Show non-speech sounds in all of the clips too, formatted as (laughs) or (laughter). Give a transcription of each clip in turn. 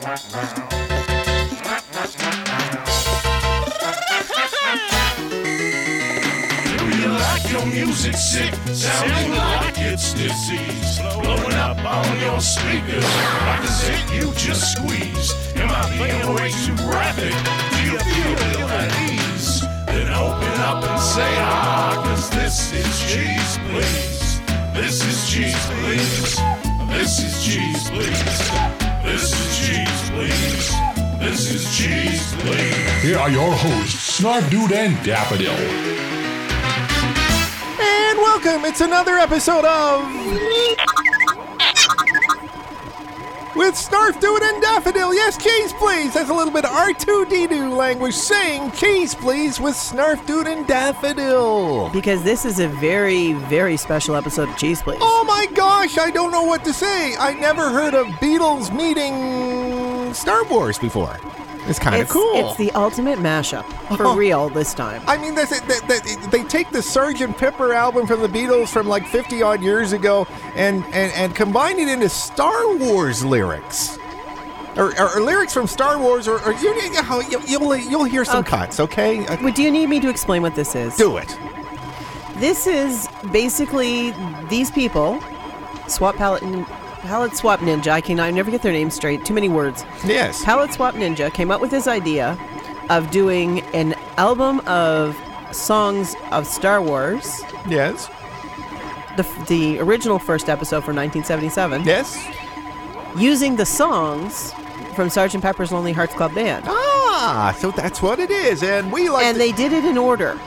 Do you like your music sick? Sounding like it's disease. Blowing up on your speakers. Like a zit you just squeezed. Am I being way too graphic? Do you feel ill at ease? Then open up and say ah, cause this is cheese, please. This is cheese, please. This is cheese, please. This is cheese, please. This is cheese, please. Here are your hosts, Snarf Dude and Daffodil. And welcome. It's another episode of with Snarf Dude and Daffodil. Yes, cheese, please. That's a little bit of R2D2 language saying cheese, please, with Snarf Dude and Daffodil. Because this is a very, very special episode of Cheese Please. Oh my gosh, I don't know what to say. I never heard of Beatles meeting Star Wars before. It's kind of cool. It's the ultimate mashup for Oh. real this time. I mean, that, that, they take the Sgt. Pepper album from the Beatles from like 50 odd years ago and, and, and combine it into Star Wars lyrics. Or, or, or lyrics from Star Wars, or, or you, you, you'll, hear some Okay. cuts, okay? Uh, But do you need me to explain what this is? do it. This is basically these people, Swap Palette, Nin- Palette Swap Ninja. I can I never get their names straight. Too many words. Yes. Palette Swap Ninja came up with this idea of doing an album of songs of Star Wars, Yes. the, the original first episode from 1977, Yes. using the songs from Sergeant Pepper's Lonely Hearts Club Band. Ah, so that's what it is, and we like. and to- they did it in order.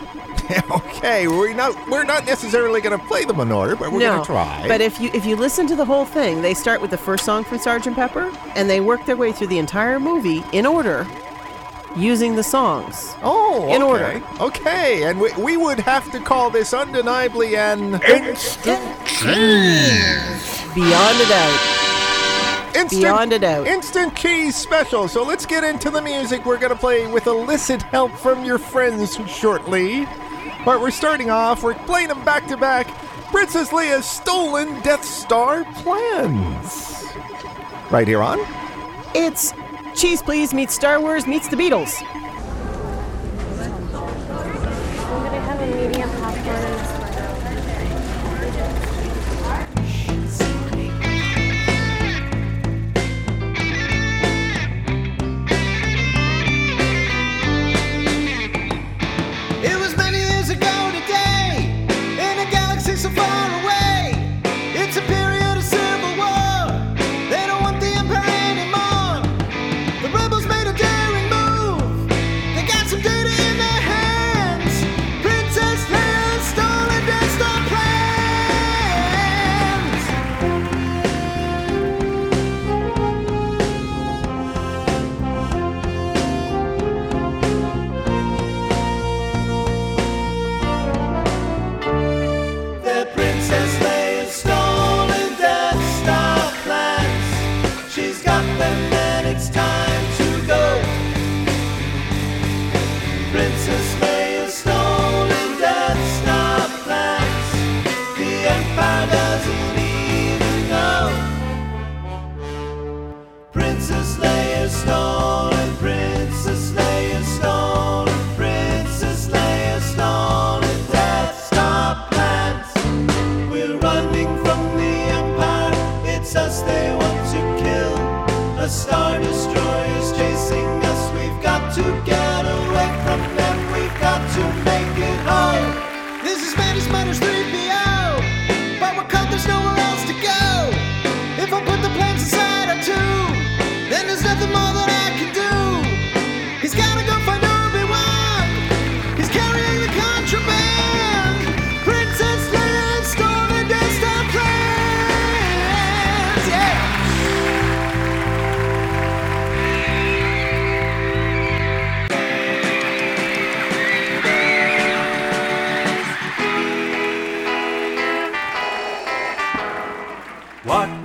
(laughs) okay, we're not we're not necessarily going to play them in order, but we're no, going to try. But if you if you listen to the whole thing, they start with the first song from Sgt. Pepper, and they work their way through the entire movie in order, using the songs. oh, in okay. order. Okay, and we, we would have to call this undeniably an instant Beyond a doubt. instant Beyond a doubt. instant keys special. So let's get into the music. We're going to play with illicit help from your friends shortly. But we're starting off. We're playing them back to back. Princess Leia's stolen Death Star plans. Right here on. It's Cheese Please meets Star Wars meets the Beatles.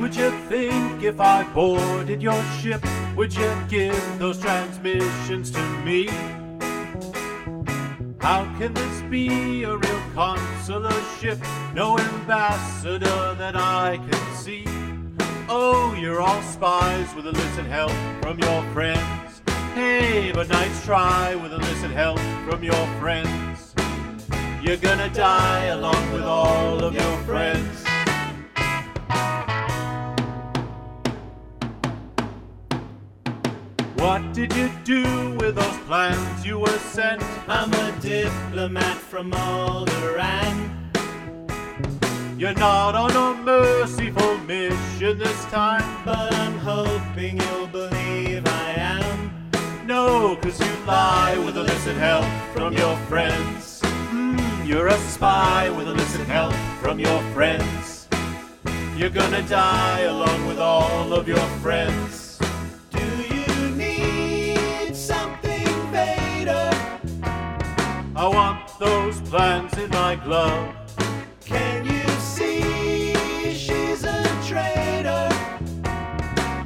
Would you think if I boarded your ship? Would you give those transmissions to me? How can this be a real consular ship? No ambassador that I can see. Oh, you're all spies with illicit help from your friends. Hey, but nice try with illicit help from your friends. You're gonna die along with all of your friends. What did you do with those plans you were sent? I'm a diplomat from Alderaan. You're not on a merciful mission this time. But I'm hoping you'll believe I am. No, cause you lie with illicit help from your friends. Mm, you're a spy with illicit help from your friends. You're gonna die along with all of your friends. I want those plans in my glove. Can you see she's a traitor?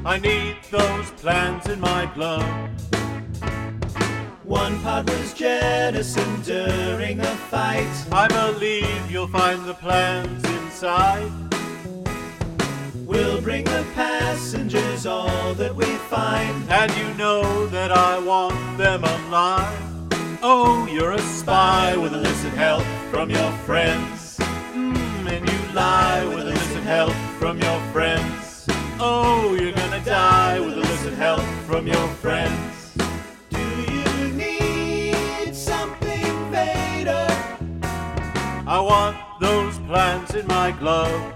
I need those plans in my glove. One part was jettisoned during a fight. I believe you'll find the plans inside. We'll bring the passengers all that we find. And you know that I want them alive. Oh, you're a spy with illicit help from your friends. Mm, and you lie with illicit help from your friends. Oh, you're gonna die with illicit help from your friends. Do you need something, Vader? I want those plans in my glove.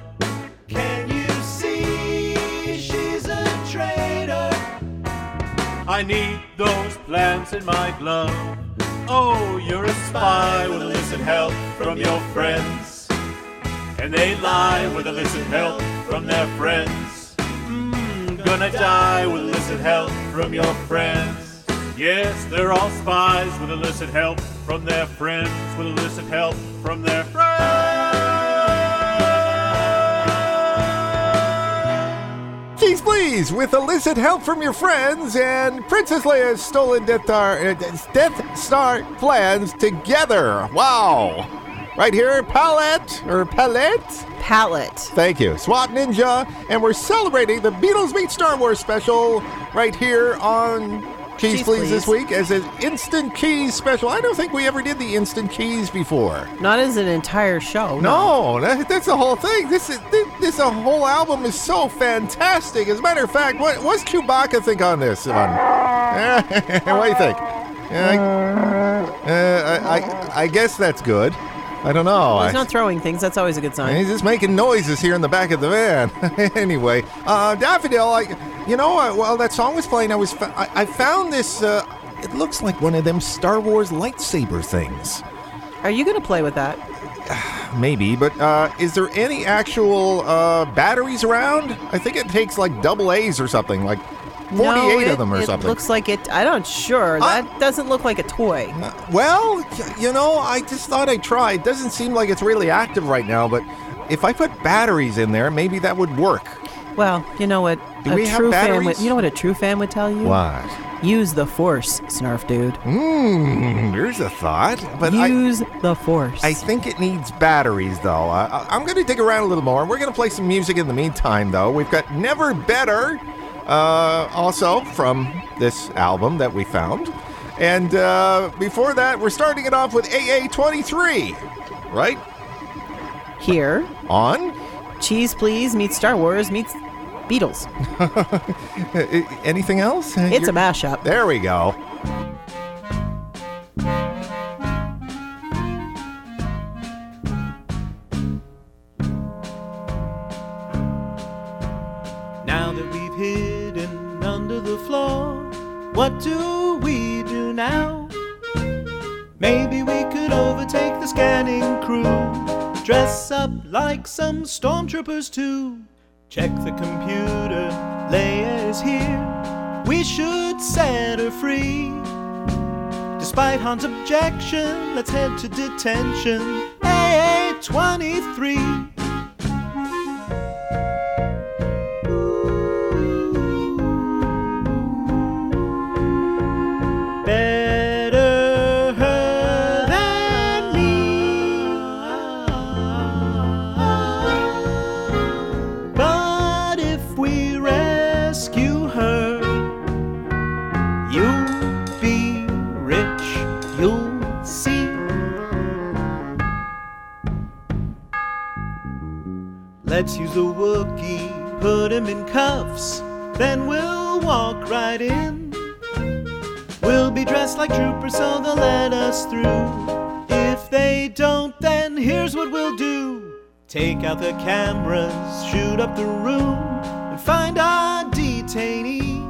Can you see she's a traitor? I need those plans in my glove. Oh, you're a spy with illicit help from your friends. And they lie with illicit help from their friends. Mm, gonna die with illicit help from your friends. Yes, they're all spies with illicit help from their friends, with illicit help from their friends. Cheese Please, with illicit help from your friends and Princess Leia's stolen Death Star, uh, Death Star plans together. Wow. Right here, Palette, or Palette? Palette. Thank you. Swap Ninja, and we're celebrating the Beatles Meet Star Wars special right here on Cheese, Cheese Please this week as an Instant Keys special. I don't think we ever did the Instant Keys before. Not as an entire show. No, that, that's the whole thing. This is this, this a whole album is so fantastic. As a matter of fact, what what's Chewbacca think on this one? (laughs) what do you think? Yeah, I, uh, I, I I guess that's good. I don't know. He's not throwing things. That's always a good sign. He's just making noises here in the back of the van. (laughs) anyway, uh, Daffodil, I, you know, uh, while that song was playing, I was, fa- I, I found this. Uh, it looks like one of them Star Wars lightsaber things. Are you going to play with that? (sighs) Maybe, but uh, is there any actual uh, batteries around? I think it takes like double A's or something, like 48 no, it, of them or it something. looks like it. I don't sure. I- that doesn't look like a toy. Uh, well, you know, I just thought I'd try. It doesn't seem like it's really active right now, but if I put batteries in there, maybe that would work. Well, you know what? Do a we have true fan would, you know what a true fan would tell you? What? Use the force, Snarf dude. Hmm, there's a thought. But I, Use the force. I think it needs batteries, though. I, I- I'm going to dig around a little more. We're going to play some music in the meantime, though. We've got Never Better, uh, also from this album that we found. And uh, before that, we're starting it off with AA23, right? Here, On? cheese please meets Star Wars meets Beatles. (laughs) Anything else? It's a mashup. There we go. Now that we've hidden under the floor, what do we do now? Maybe we could overtake the scanning crew, dress up like some stormtroopers too. Check the computer, Leia is here. We should set her free. Despite Han's objection, let's head to detention. AA 23. Let's use the Wookiee, put him in cuffs, then we'll walk right in. We'll be dressed like troopers, so they'll let us through. If they don't, then here's what we'll do take out the cameras, shoot up the room, and find our detainee.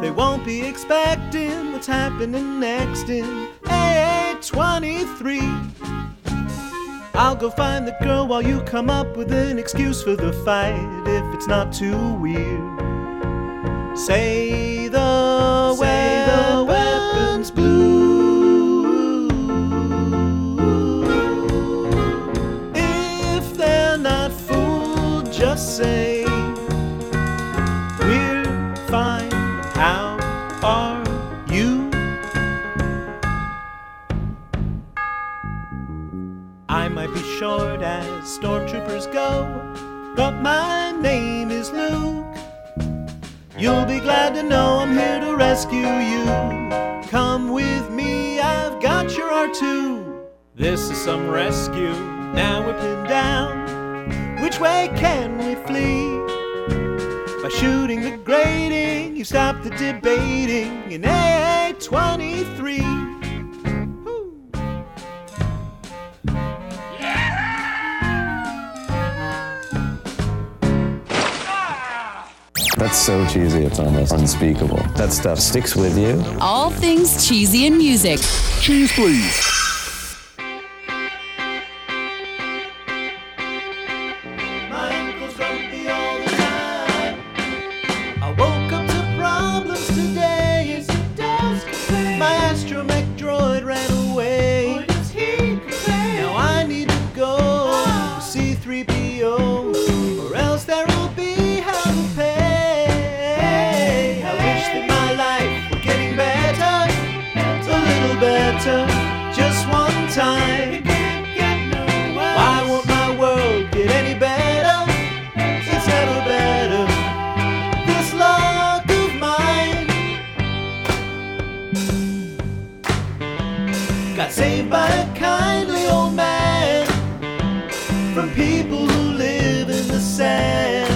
They won't be expecting what's happening next in AA23. I'll go find the girl while you come up with an excuse for the fight if it's not too weird. Say the, I might be short as stormtroopers go, but my name is Luke. You'll be glad to know I'm here to rescue you. Come with me, I've got your R2. This is some rescue, now we're pinned down. Which way can we flee? By shooting the grating, you stop the debating in AA 23. That's so cheesy, it's almost unspeakable. That stuff sticks with you. All things cheesy in music. Cheese, please. By a kindly old man from people who live in the sand.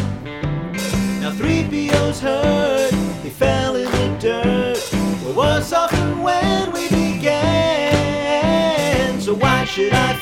Now 3PO's hurt, he fell in the dirt. We're worse off than when we began. So why should I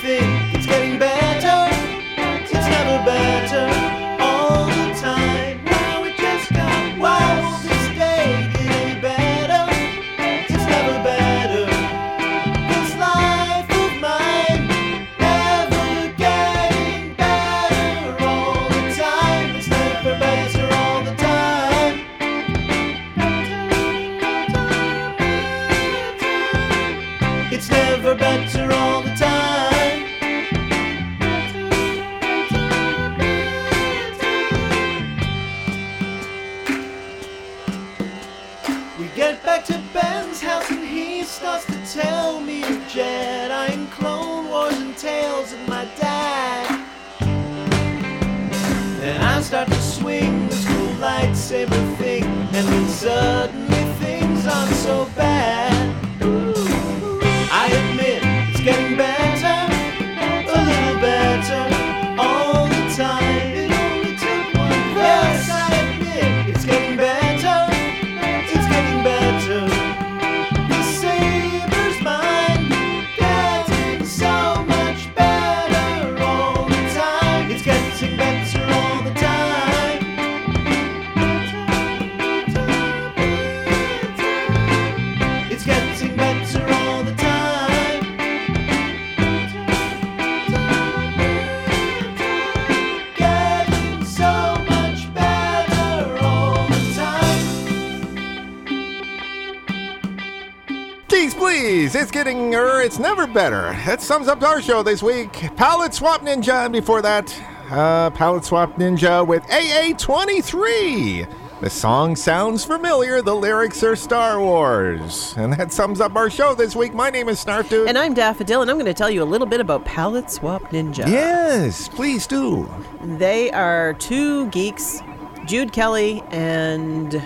it's never better. That sums up our show this week. Palette Swap Ninja, and before that, uh, Palette Swap Ninja with AA23. The song sounds familiar. The lyrics are Star Wars. And that sums up our show this week. My name is Snarf Dude. And I'm Daffodil, and I'm going to tell you a little bit about Palette Swap Ninja. yes, please do. They are two geeks, Jude Kelly and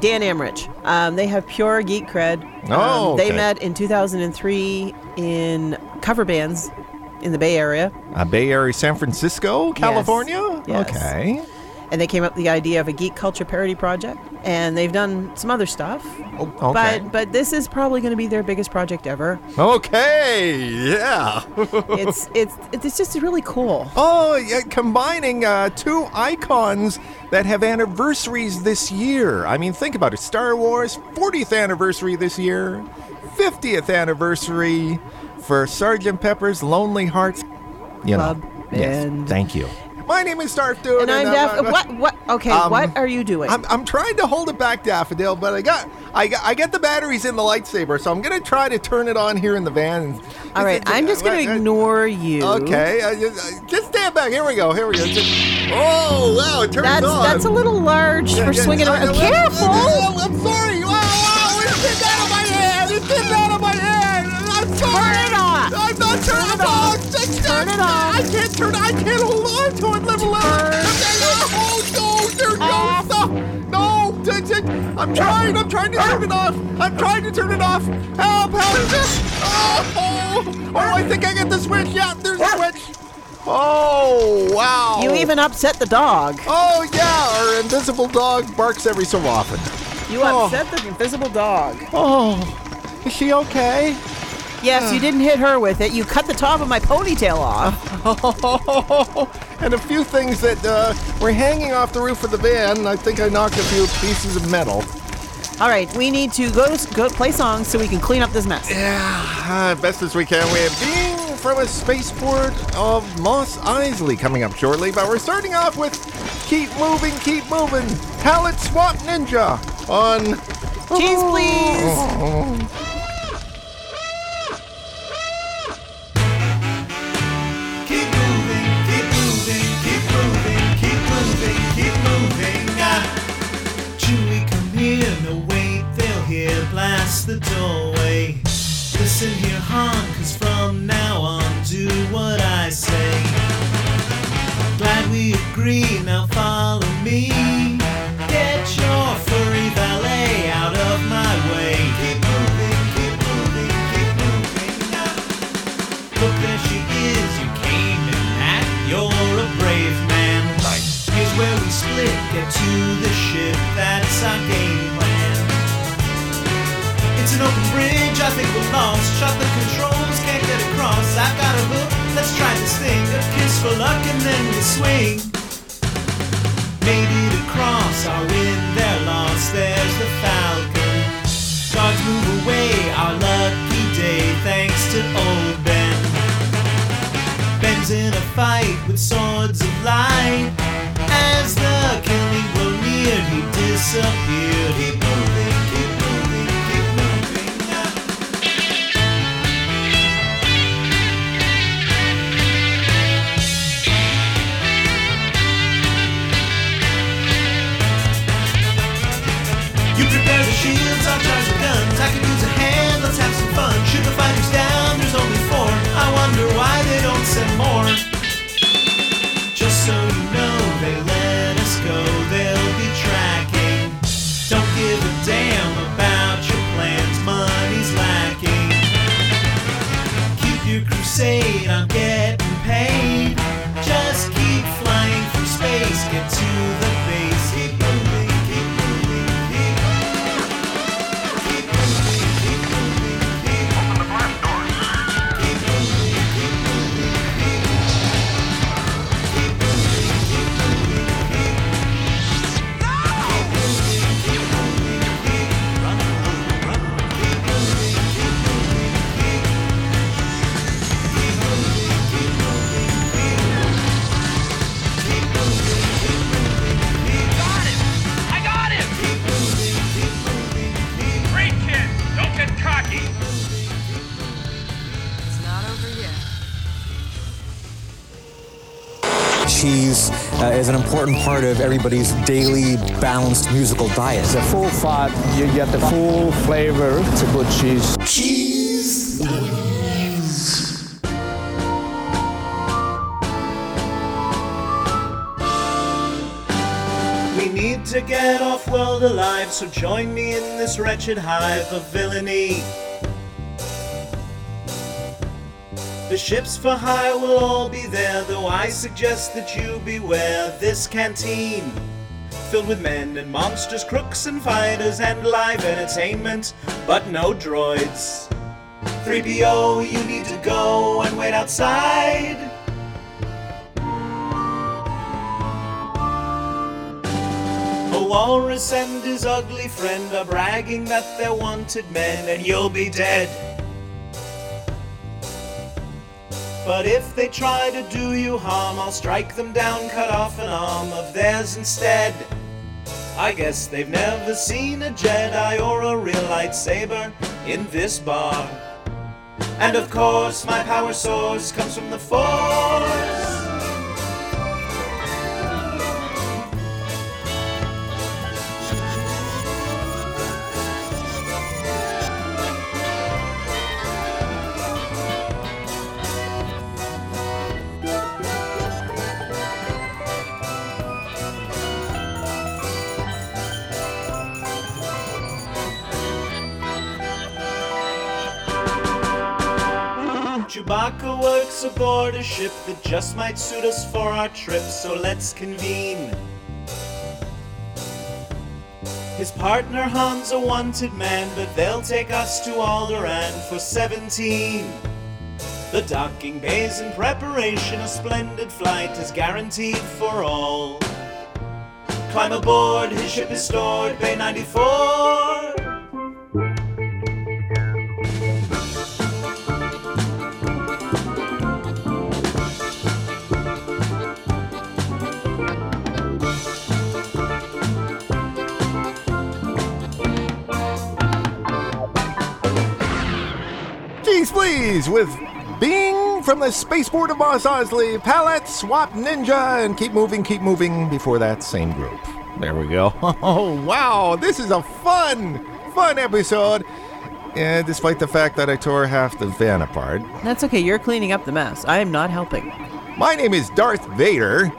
Dan Amrich. Um, they have pure geek cred. Um, Oh, They okay. met in 2003 in cover bands in the Bay Area. Uh, Bay Area, San Francisco, California. Yes. Okay. And they came up with the idea of a geek culture parody project. And they've done some other stuff. Oh, okay. But but this is probably going to be their biggest project ever. Okay. Yeah. (laughs) It's it's it's just really cool. Oh, yeah, combining uh, two icons that have anniversaries this year. I mean, think about it. Star Wars 40th anniversary this year, 50th anniversary for Sergeant Pepper's Lonely Hearts. You Club know. Yes. Thank you. My name is Darth Dude. And I'm uh, Daff- uh, what what okay, um, what are you doing? I'm, I'm trying to hold it back, Daffodil, but I got I got I get the batteries in the lightsaber, so I'm gonna try to turn it on here in the van. All right, I'm just going (laughs) to ignore you. Okay, uh, just, uh, just stand back. Here we go. Here we go. Just- oh wow, it turns That's on. that's a little large Yeah, for yeah, swinging around. Careful! I'm sorry. Wow, wow, it did out of my hand. It did out of my. I'm sorry. Turn it on. I'm not turning Turn it it on. on. Just- Turn it on. I can't turn. I can't hold on to it. Level up. Oh no, Off. goes. Stop. No. I'm trying. I'm trying to turn it off. I'm trying to turn it off. Help! Help! Oh, oh, oh! I think I get the switch. Yeah, there's a switch. Oh wow! You even upset the dog. Oh yeah, our invisible dog barks every so often. You Oh. upset the invisible dog. Oh, is she okay? Yes, you didn't hit her with it. You cut the top of my ponytail off. (laughs) and a few things that uh, were hanging off the roof of the van. I think I knocked a few pieces of metal. All right, we need to go to go play songs so we can clean up this mess. Yeah, uh, best as we can. We have Being from a Spaceport of Mos Eisley coming up shortly, but we're starting off with Keep Moving, Keep Moving, Palette Swap Ninja on Cheese, please. (laughs) the doorway. Listen here, hon, cause from now on, do what I say. Glad we agree, now follow me. Get your furry valet out of my way. Keep moving, keep moving, keep moving. Ah, Look, there she is. You came in at. You're a brave man. Here's where we split. Get to the think we're lost. Shut the controls. Can't get across. I've got a hook. Let's try this thing. A kiss for luck and then we swing. Made it across. Our win. They're lost. There's the Falcon. Guards move away, our lucky day, thanks to old Ben. Ben's in a fight with swords of light. As the killing blow neared, he disappeared. Keep You prepare the shields, I'll charge the guns. I can use a hand, let's have some fun. Shoot the fighters is an important part of everybody's daily balanced musical diet. It's a full fat, you get the full flavor. It's a good cheese. Cheese. We need to get off world alive, so join me in this wretched hive of villainy. The ships for hire will all be there, though I suggest that you beware this canteen. Filled with men and monsters, crooks and fighters, and live entertainment, but no droids. 3PO, you need to go and wait outside. A walrus and his ugly friend are bragging that they're wanted men, and you'll be dead. But if they try to do you harm, I'll strike them down, cut off an arm of theirs instead. I guess they've never seen a Jedi or a real lightsaber in this bar. And of course, my power source comes from the Force. Chewbacca works aboard a ship that just might suit us for our trip, so let's convene. His partner Han's a wanted man, but they'll take us to Alderaan for 17. The docking bay's in preparation, a splendid flight is guaranteed for all. Climb aboard, his ship is stored, Bay 94. Jeez, with Bing from the spaceport of Mos Eisley, Palette, Swap Ninja, and Keep Moving, Keep Moving before that same group. There we go. (laughs) Oh, wow, this is a fun, fun episode. And despite the fact that I tore half the van apart, That's okay. You're cleaning up the mess. I am not helping. my name is Darth Vader.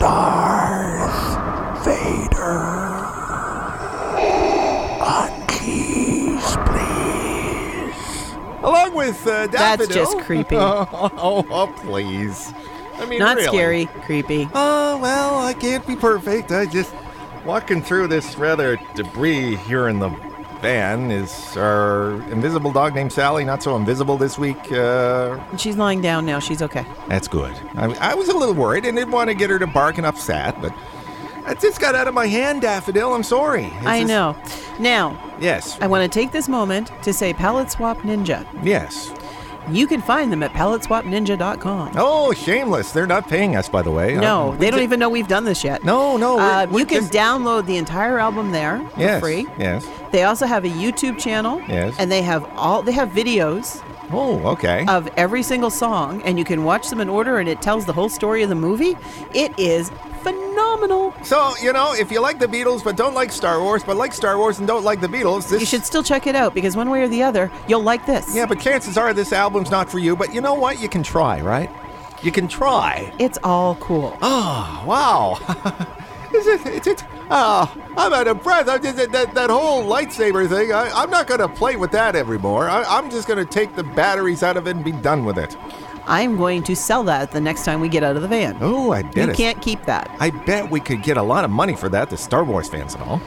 Darth Along with uh, That's just creepy. Oh, (laughs) oh, oh, please. I mean, not really. scary, creepy. Oh, well, I can't be perfect. I just walking through this rather debris here in the van is our invisible dog named Sally. Not so invisible this week. Uh, She's lying down now. She's okay. that's good. I, I was a little worried and didn't want to get her to bark and upset, but it just got out of my hand, Daffodil. I'm sorry. It's I just- know. Now, Yes. I want to take this moment to say Palette Swap Ninja. Yes. You can find them at paletteswapninja.com. Oh, shameless. They're not paying us, by the way. No, Um, they don't we even know we've done this yet. No, no. Uh, you can just- download the entire album there for Yes. free. Yes. They also have a YouTube channel. Yes. And they have all they have videos Oh, okay. of every single song and you can watch them in order and it tells the whole story of the movie. It is phenomenal. So, you know, if you like the Beatles but don't like Star Wars, but like Star Wars and don't like the Beatles, this You should still check it out because one way or the other, you'll like this. Yeah, but chances are this album's not for you, but you know what? You can try, right? You can try. It's all cool. Oh, wow. (laughs) Is it's, it's, oh, ah, I'm out of breath. I just, that, that whole lightsaber thing, I, I'm not going to play with that anymore. I, I'm just going to take the batteries out of it and be done with it. I'm going to sell that the next time we get out of the van. Oh, I bet You can't keep that. I bet we could get a lot of money for that, the Star Wars fans and all.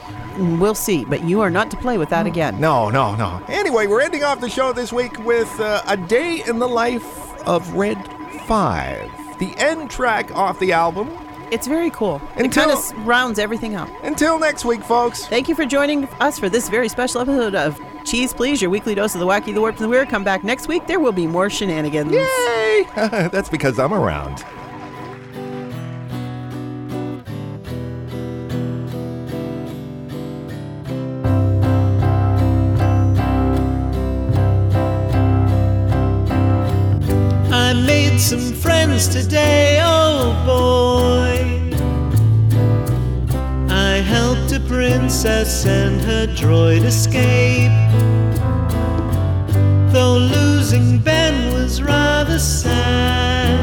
We'll see, but you are not to play with that again. No, no, no. Anyway, we're ending off the show this week with uh, A Day in the Life of Red 5, the end track off the album. It's very cool. it Until- kind of rounds everything up. Until next week, folks. Thank you for joining us for this very special episode of Cheese Please, your weekly dose of the wacky, the warped, and the weird. Come back next week. There will be more shenanigans. Yay! (laughs) That's because I'm around. I made some friends today, oh boy. Helped a princess and her droid escape. Though losing Ben was rather sad.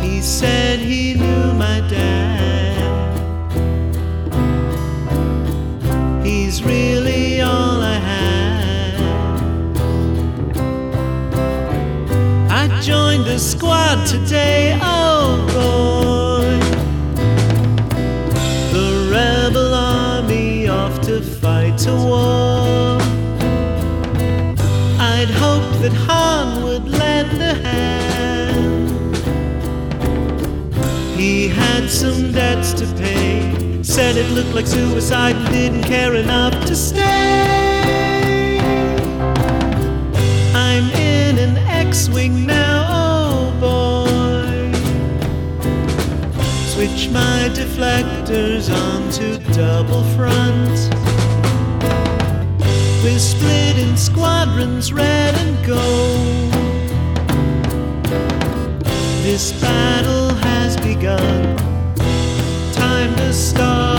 He said he knew my dad. Said it looked like suicide and didn't care enough to stay. I'm in an X Wing now, oh boy. Switch my deflectors onto double front. We're split in squadrons, red and gold. This battle has begun. Time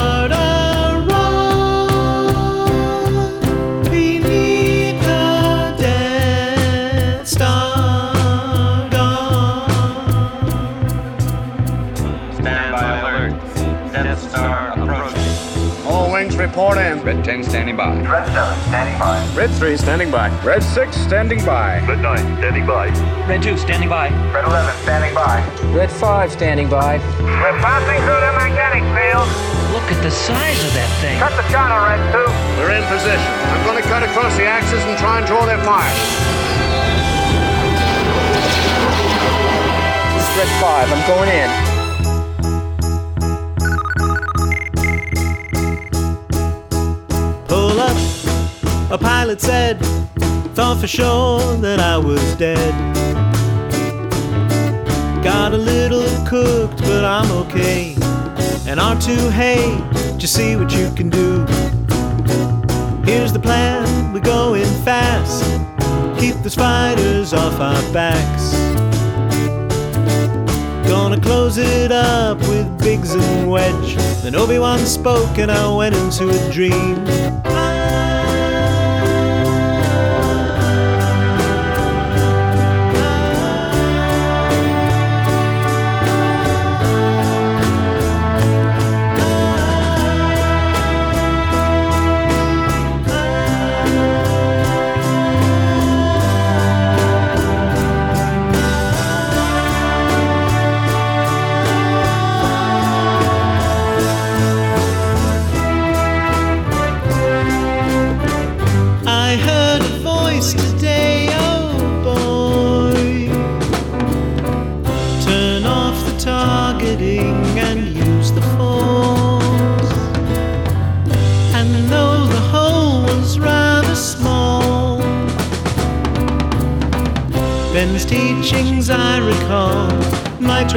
10. Red 10 standing by. Red 7 standing by. Red 3 standing by. Red 6 standing by. Red 9 standing by. Red 2 standing by. Red 11 standing by. Red 5 standing by. We're passing through the magnetic field. Look at the size of that thing. Cut the channel, Red 2. We're in position. I'm going to cut across the axis and try and draw their fire. Red 5. I'm going in. A pilot said, thought for sure that I was dead. Got a little cooked, but I'm okay. And R2, hey, just see what you can do. Here's the plan, we're going fast. Keep the spiders off our backs. Gonna close it up with Biggs and Wedge. Then Obi-Wan spoke and I went into a dream.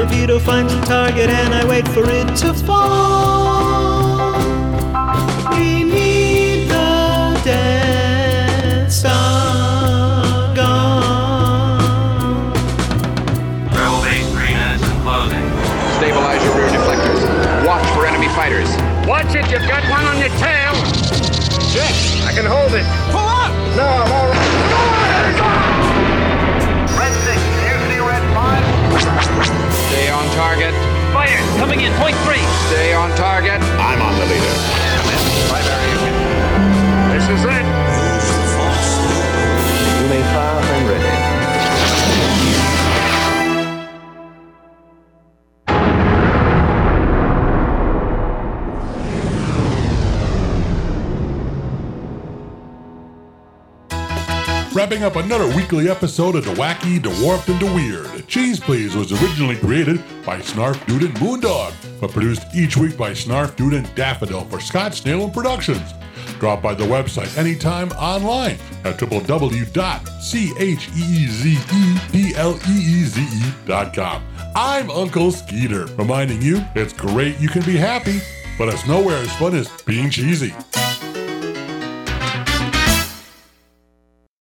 Torpedo finds a target and I wait for it to fall. Beneath the Death Star gone. Rebel base three minutes and closing. Stabilize your rear deflectors. Watch for enemy fighters. Watch it, you've got one on your tail. Check. I can hold it. Pull up. No, I'm all right. Target. Fire! Coming in, point three. Stay on target. I'm on the leader. This is it. You may fire when ready. Wrapping up another weekly episode of The Wacky, The Warped, and The Weird. Cheese Please was originally created by Snarf Dude and Moondog, but produced each week by Snarf Dude and Daffodil for Scott Snail Productions. Drop by the website anytime online at www.cheezepleeze.com. I'm Uncle Skeeter, reminding you it's great you can be happy, but it's nowhere as fun as being cheesy.